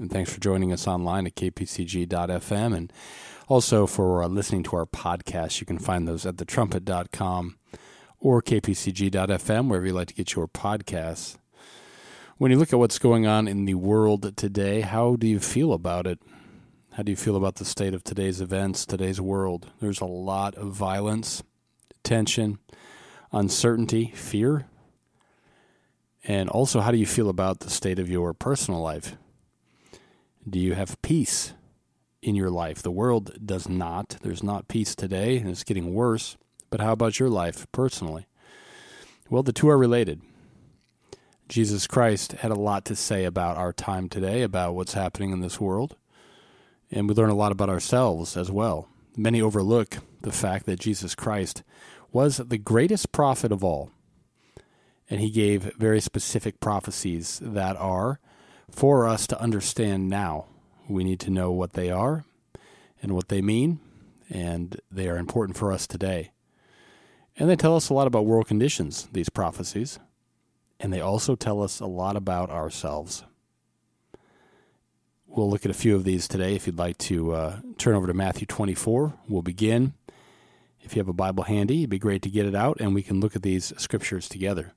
And thanks for joining us online at kpcg.fm and also for uh, listening to our podcast, You can find those at thetrumpet.com or kpcg.fm, wherever you like to get your podcasts. When you look at what's going on in the world today, how do you feel about it? How do you feel about the state of today's events, today's world? There's a lot of violence, tension, uncertainty, fear. And also, how do you feel about the state of your personal life? Do you have peace in your life? The world does not. There's not peace today, and it's getting worse. But how about your life personally? Well, the two are related. Jesus Christ had a lot to say about our time today, about what's happening in this world. And we learn a lot about ourselves as well. Many overlook the fact that Jesus Christ was the greatest prophet of all. And he gave very specific prophecies that are for us to understand now. We need to know what they are and what they mean, and they are important for us today. And they tell us a lot about world conditions, these prophecies and they also tell us a lot about ourselves. We'll look at a few of these today. If you'd like to uh, turn over to Matthew 24, we'll begin. If you have a Bible handy, it'd be great to get it out and we can look at these scriptures together.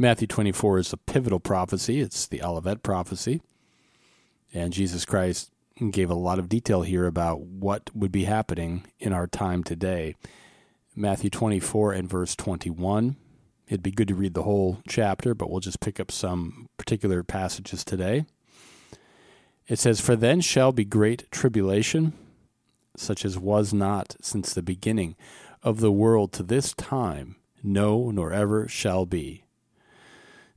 Matthew 24 is a pivotal prophecy, it's the Olivet prophecy. And Jesus Christ gave a lot of detail here about what would be happening in our time today. Matthew 24 and verse 21 It'd be good to read the whole chapter, but we'll just pick up some particular passages today. It says, For then shall be great tribulation, such as was not since the beginning of the world to this time, no, nor ever shall be.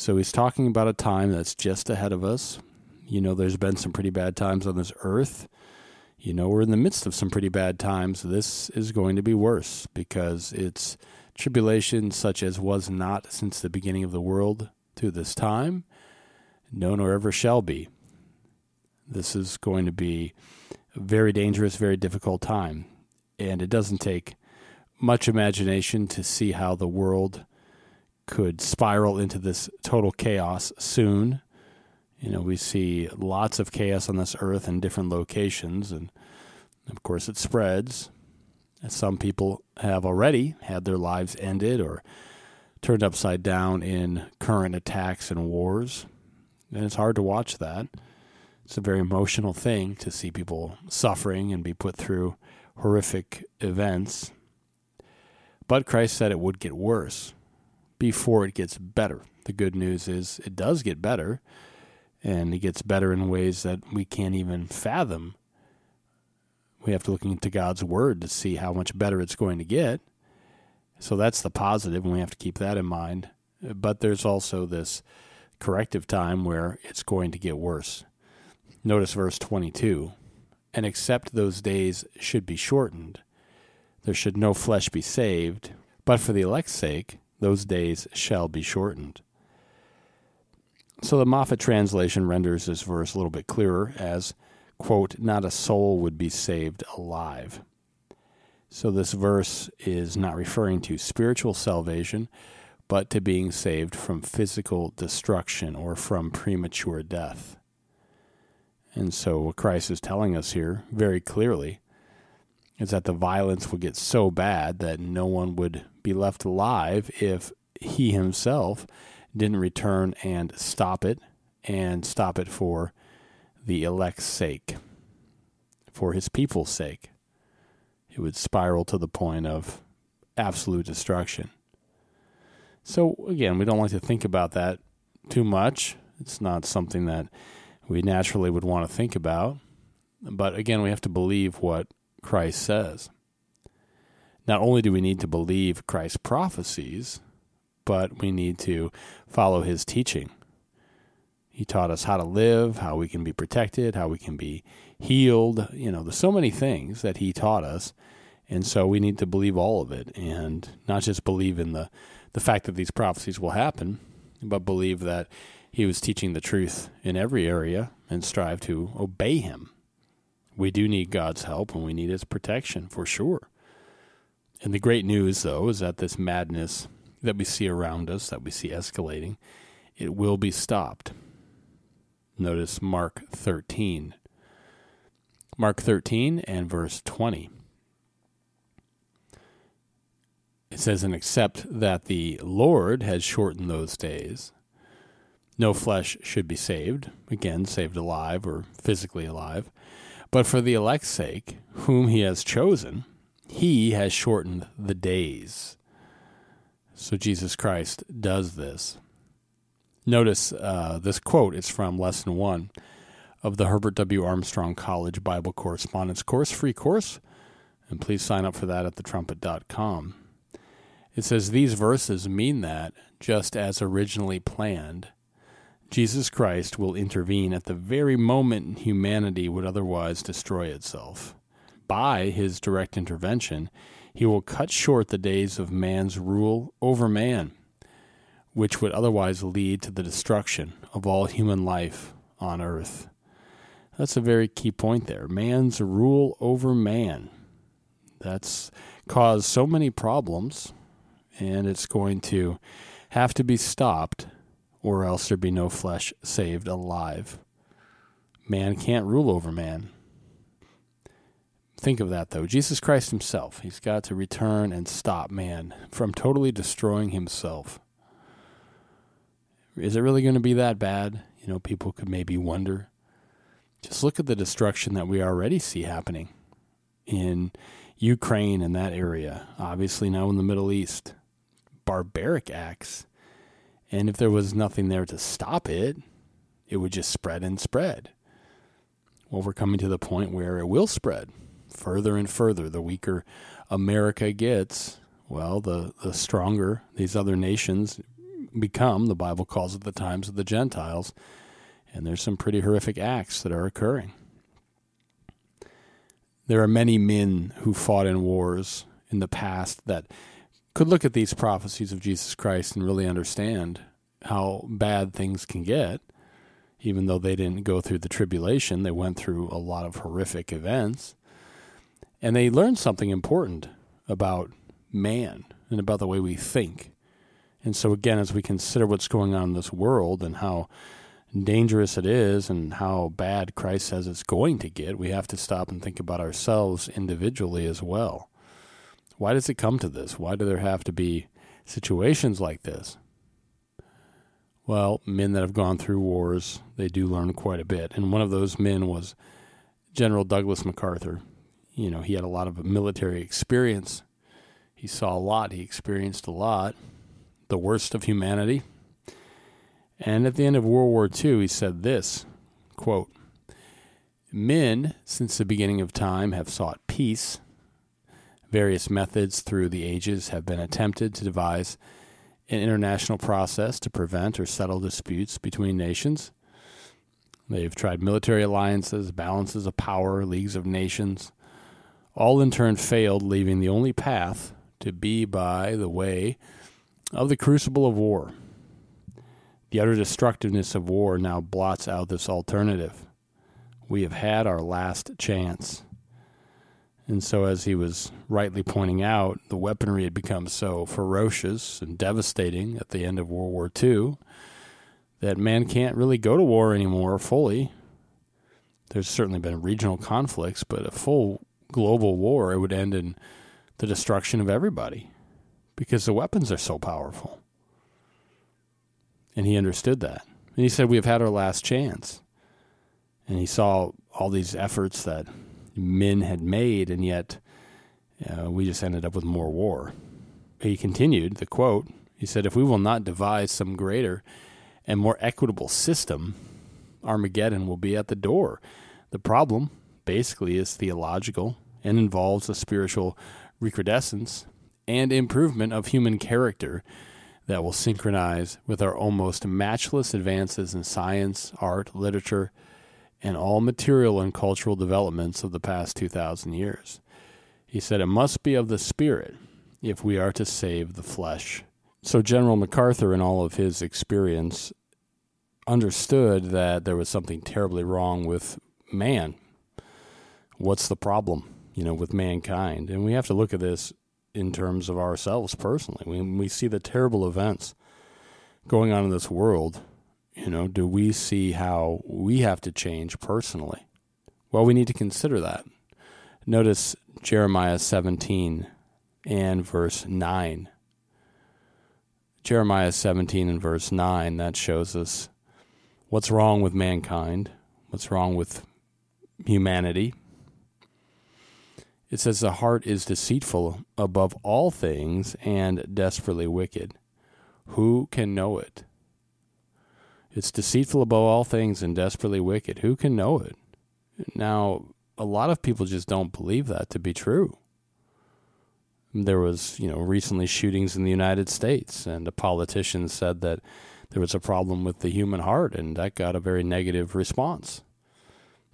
So he's talking about a time that's just ahead of us. You know, there's been some pretty bad times on this earth. You know, we're in the midst of some pretty bad times. This is going to be worse because it's tribulation such as was not since the beginning of the world to this time, no nor ever shall be. This is going to be a very dangerous, very difficult time. And it doesn't take much imagination to see how the world could spiral into this total chaos soon. You know, we see lots of chaos on this earth in different locations, and of course, it spreads. Some people have already had their lives ended or turned upside down in current attacks and wars. And it's hard to watch that. It's a very emotional thing to see people suffering and be put through horrific events. But Christ said it would get worse before it gets better. The good news is it does get better, and it gets better in ways that we can't even fathom we have to look into God's Word to see how much better it's going to get. So that's the positive, and we have to keep that in mind. But there's also this corrective time where it's going to get worse. Notice verse 22 And except those days should be shortened, there should no flesh be saved, but for the elect's sake, those days shall be shortened. So the Moffatt translation renders this verse a little bit clearer as quote, not a soul would be saved alive. So this verse is not referring to spiritual salvation, but to being saved from physical destruction or from premature death. And so what Christ is telling us here very clearly is that the violence would get so bad that no one would be left alive if he himself didn't return and stop it and stop it for the elect's sake, for his people's sake. It would spiral to the point of absolute destruction. So, again, we don't like to think about that too much. It's not something that we naturally would want to think about. But again, we have to believe what Christ says. Not only do we need to believe Christ's prophecies, but we need to follow his teaching. He taught us how to live, how we can be protected, how we can be healed. You know, there's so many things that he taught us. And so we need to believe all of it and not just believe in the, the fact that these prophecies will happen, but believe that he was teaching the truth in every area and strive to obey him. We do need God's help and we need his protection for sure. And the great news, though, is that this madness that we see around us, that we see escalating, it will be stopped. Notice Mark 13. Mark 13 and verse 20. It says, And except that the Lord has shortened those days, no flesh should be saved, again, saved alive or physically alive. But for the elect's sake, whom he has chosen, he has shortened the days. So Jesus Christ does this. Notice uh, this quote is from Lesson 1 of the Herbert W. Armstrong College Bible Correspondence Course, free course, and please sign up for that at thetrumpet.com. It says these verses mean that, just as originally planned, Jesus Christ will intervene at the very moment humanity would otherwise destroy itself. By his direct intervention, he will cut short the days of man's rule over man, which would otherwise lead to the destruction of all human life on earth. That's a very key point there. Man's rule over man. That's caused so many problems, and it's going to have to be stopped or else there be no flesh saved alive. Man can't rule over man. Think of that, though. Jesus Christ himself, he's got to return and stop man from totally destroying himself. Is it really going to be that bad? You know, people could maybe wonder. Just look at the destruction that we already see happening in Ukraine and that area, obviously now in the Middle East. Barbaric acts and if there was nothing there to stop it, it would just spread and spread. Well, we're coming to the point where it will spread further and further. The weaker America gets, well, the, the stronger these other nations become. The Bible calls it the times of the Gentiles. And there's some pretty horrific acts that are occurring. There are many men who fought in wars in the past that could look at these prophecies of Jesus Christ and really understand how bad things can get, even though they didn't go through the tribulation, they went through a lot of horrific events. And they learned something important about man and about the way we think. And so, again, as we consider what's going on in this world and how dangerous it is and how bad Christ says it's going to get, we have to stop and think about ourselves individually as well. Why does it come to this? Why do there have to be situations like this? Well, men that have gone through wars, they do learn quite a bit. And one of those men was General Douglas MacArthur. You know, he had a lot of military experience. He saw a lot, he experienced a lot, the worst of humanity. And at the end of World War II, he said this quote, Men, since the beginning of time, have sought peace Various methods through the ages have been attempted to devise an international process to prevent or settle disputes between nations. They've tried military alliances, balances of power, leagues of nations. All in turn failed, leaving the only path to be by the way of the crucible of war. The utter destructiveness of war now blots out this alternative. We have had our last chance. And so, as he was rightly pointing out, the weaponry had become so ferocious and devastating at the end of World War II that man can't really go to war anymore fully. There's certainly been regional conflicts, but a full global war, it would end in the destruction of everybody because the weapons are so powerful. And he understood that. And he said, We have had our last chance. And he saw all these efforts that men had made, and yet uh, we just ended up with more war. He continued the quote. He said, If we will not devise some greater and more equitable system, Armageddon will be at the door. The problem, basically, is theological and involves a spiritual recrudescence and improvement of human character that will synchronize with our almost matchless advances in science, art, literature, and all material and cultural developments of the past 2,000 years. He said it must be of the Spirit if we are to save the flesh. So, General MacArthur, in all of his experience, understood that there was something terribly wrong with man. What's the problem, you know, with mankind? And we have to look at this in terms of ourselves personally. When we see the terrible events going on in this world, you know, do we see how we have to change personally? Well, we need to consider that. Notice Jeremiah 17 and verse 9. Jeremiah 17 and verse 9, that shows us what's wrong with mankind, what's wrong with humanity. It says, The heart is deceitful above all things and desperately wicked. Who can know it? It's deceitful above all things and desperately wicked. Who can know it? Now, a lot of people just don't believe that to be true. There was, you know, recently shootings in the United States, and a politician said that there was a problem with the human heart, and that got a very negative response.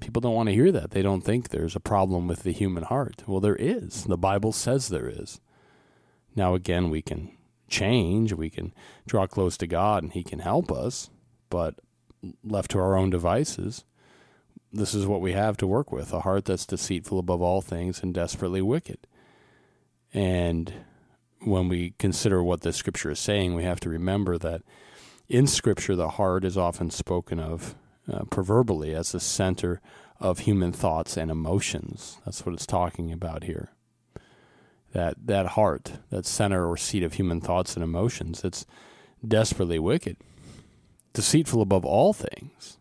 People don't want to hear that. They don't think there's a problem with the human heart. Well, there is. The Bible says there is. Now, again, we can change, we can draw close to God, and He can help us, but left to our own devices, this is what we have to work with a heart that's deceitful above all things and desperately wicked. And when we consider what the scripture is saying, we have to remember that in scripture, the heart is often spoken of uh, proverbially as the center of human thoughts and emotions. That's what it's talking about here. That that heart, that center or seat of human thoughts and emotions, it's desperately wicked, deceitful above all things.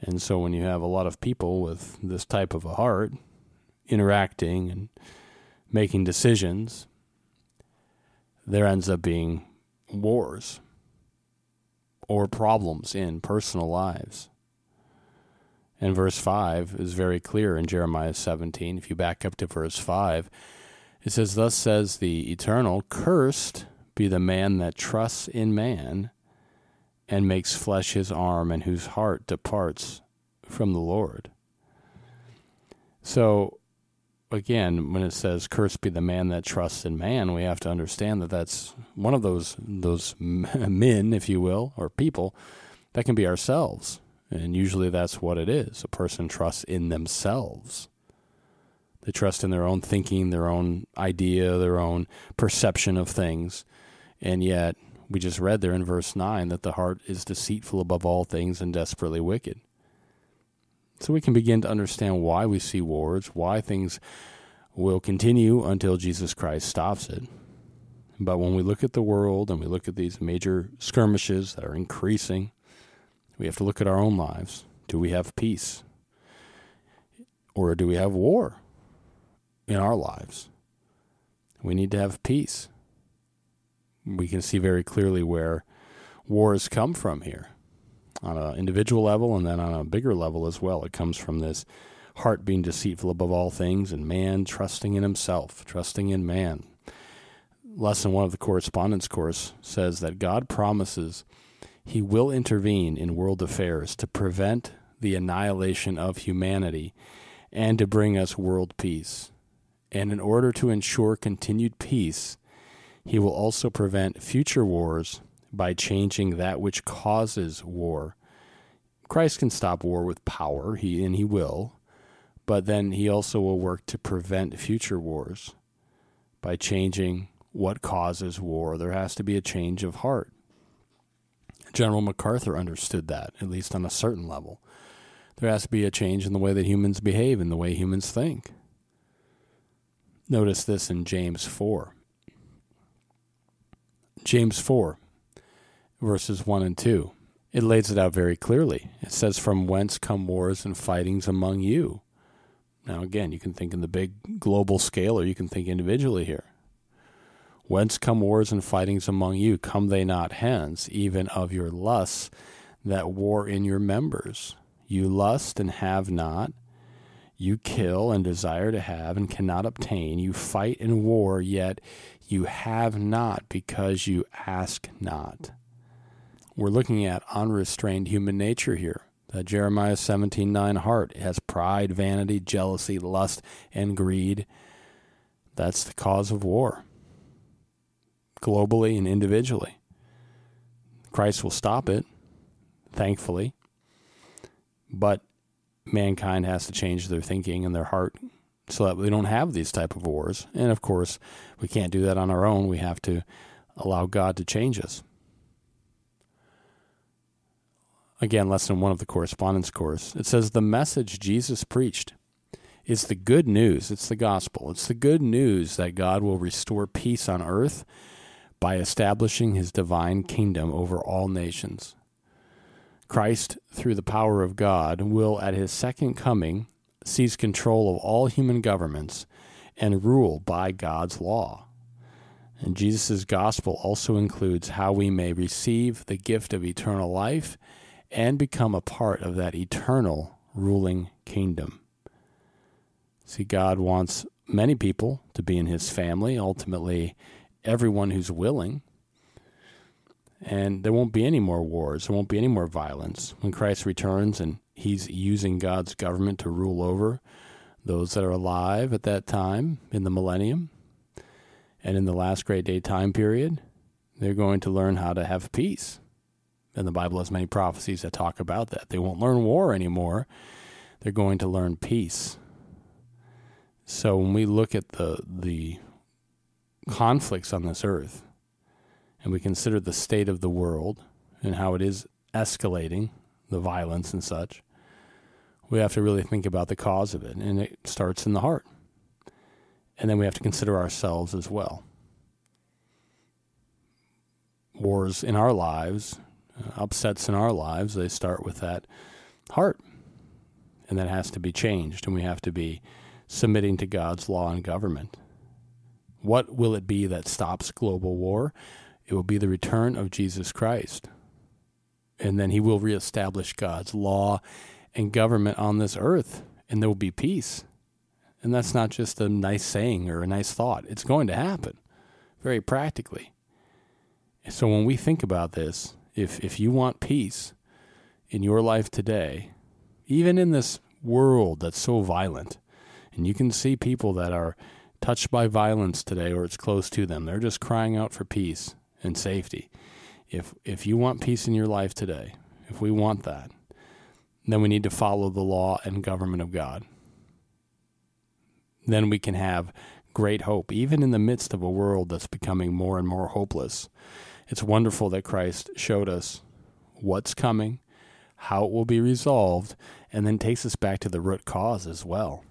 And so when you have a lot of people with this type of a heart interacting and making decisions, there ends up being wars or problems in personal lives. And verse 5 is very clear in Jeremiah 17. If you back up to verse 5, it says, Thus says the Eternal, Cursed be the man that trusts in man and makes flesh his arm, and whose heart departs from the Lord. So, again, when it says "Cursed be the man that trusts in man," we have to understand that that's one of those those men, if you will, or people that can be ourselves, and usually that's what it is. A person trusts in themselves. They trust in their own thinking, their own idea, their own perception of things, and yet we just read there in verse 9 that the heart is deceitful above all things and desperately wicked. So we can begin to understand why we see wars, why things will continue until Jesus Christ stops it. But when we look at the world and we look at these major skirmishes that are increasing, we have to look at our own lives. Do we have peace? Or do we have war in our lives? We need to have peace. We can see very clearly where wars come from here on an individual level and then on a bigger level as well. It comes from this heart being deceitful above all things and man trusting in himself, trusting in man. Lesson one of the correspondence course says that God promises he will intervene in world affairs to prevent the annihilation of humanity and to bring us world peace. And in order to ensure continued peace, he will also prevent future wars by changing that which causes war. Christ can stop war with power, he and he will, but then he also will work to prevent future wars by changing what causes war. There has to be a change of heart. General MacArthur understood that, at least on a certain level. There has to be a change in the way that humans behave, in the way humans think. Notice this in James 4. James 4 verses 1 and 2. It lays it out very clearly. It says, From whence come wars and fightings among you? Now, again, you can think in the big global scale or you can think individually here. Whence come wars and fightings among you? Come they not hence, even of your lusts that war in your members? You lust and have not. You kill and desire to have and cannot obtain. You fight and war, yet you have not because you ask not. We're looking at unrestrained human nature here. That Jeremiah 17:9 heart has pride, vanity, jealousy, lust, and greed. That's the cause of war, globally and individually. Christ will stop it, thankfully. But mankind has to change their thinking and their heart so that we don't have these type of wars. And of course, we can't do that on our own. We have to allow God to change us. Again, lesson one of the correspondence course. It says the message Jesus preached is the good news. It's the gospel. It's the good news that God will restore peace on earth by establishing his divine kingdom over all nations. Christ, through the power of God, will at his second coming seize control of all human governments and rule by God's law. And Jesus' gospel also includes how we may receive the gift of eternal life and become a part of that eternal ruling kingdom. See, God wants many people to be in his family, ultimately, everyone who's willing. And there won't be any more wars. There won't be any more violence. When Christ returns and he's using God's government to rule over those that are alive at that time in the millennium and in the last great day time period, they're going to learn how to have peace. And the Bible has many prophecies that talk about that. They won't learn war anymore. They're going to learn peace. So when we look at the the conflicts on this earth and we consider the state of the world and how it is escalating, the violence and such, we have to really think about the cause of it. And it starts in the heart. And then we have to consider ourselves as well. Wars in our lives uh, upsets in our lives, they start with that heart. And that has to be changed, and we have to be submitting to God's law and government. What will it be that stops global war? It will be the return of Jesus Christ. And then he will reestablish God's law and government on this earth, and there will be peace. And that's not just a nice saying or a nice thought, it's going to happen very practically. So when we think about this, if if you want peace in your life today, even in this world that's so violent, and you can see people that are touched by violence today or it's close to them, they're just crying out for peace and safety. If if you want peace in your life today, if we want that, then we need to follow the law and government of God. Then we can have great hope, even in the midst of a world that's becoming more and more hopeless it's wonderful that Christ showed us what's coming, how it will be resolved, and then takes us back to the root cause as well.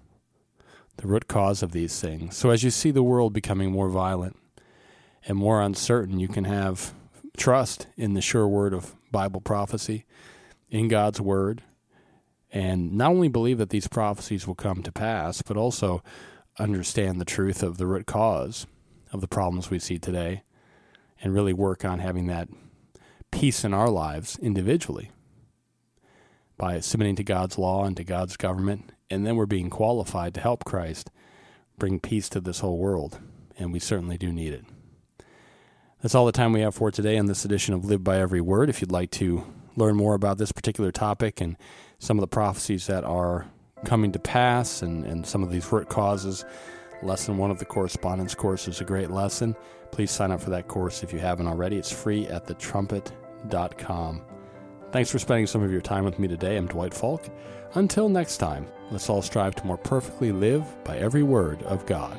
The root cause of these things. So as you see the world becoming more violent and more uncertain, you can have trust in the sure word of Bible prophecy, in God's word, and not only believe that these prophecies will come to pass, but also understand the truth of the root cause of the problems we see today and really work on having that peace in our lives individually by submitting to God's law and to God's government. And then we're being qualified to help Christ bring peace to this whole world. And we certainly do need it. That's all the time we have for today on this edition of Live by Every Word. If you'd like to learn more about this particular topic and some of the prophecies that are coming to pass and, and some of these root causes, lesson one of the correspondence course is a great lesson. Please sign up for that course if you haven't already. It's free at thetrumpet.com. Thanks for spending some of your time with me today. I'm Dwight Falk. Until next time, let's all strive to more perfectly live by every word of God.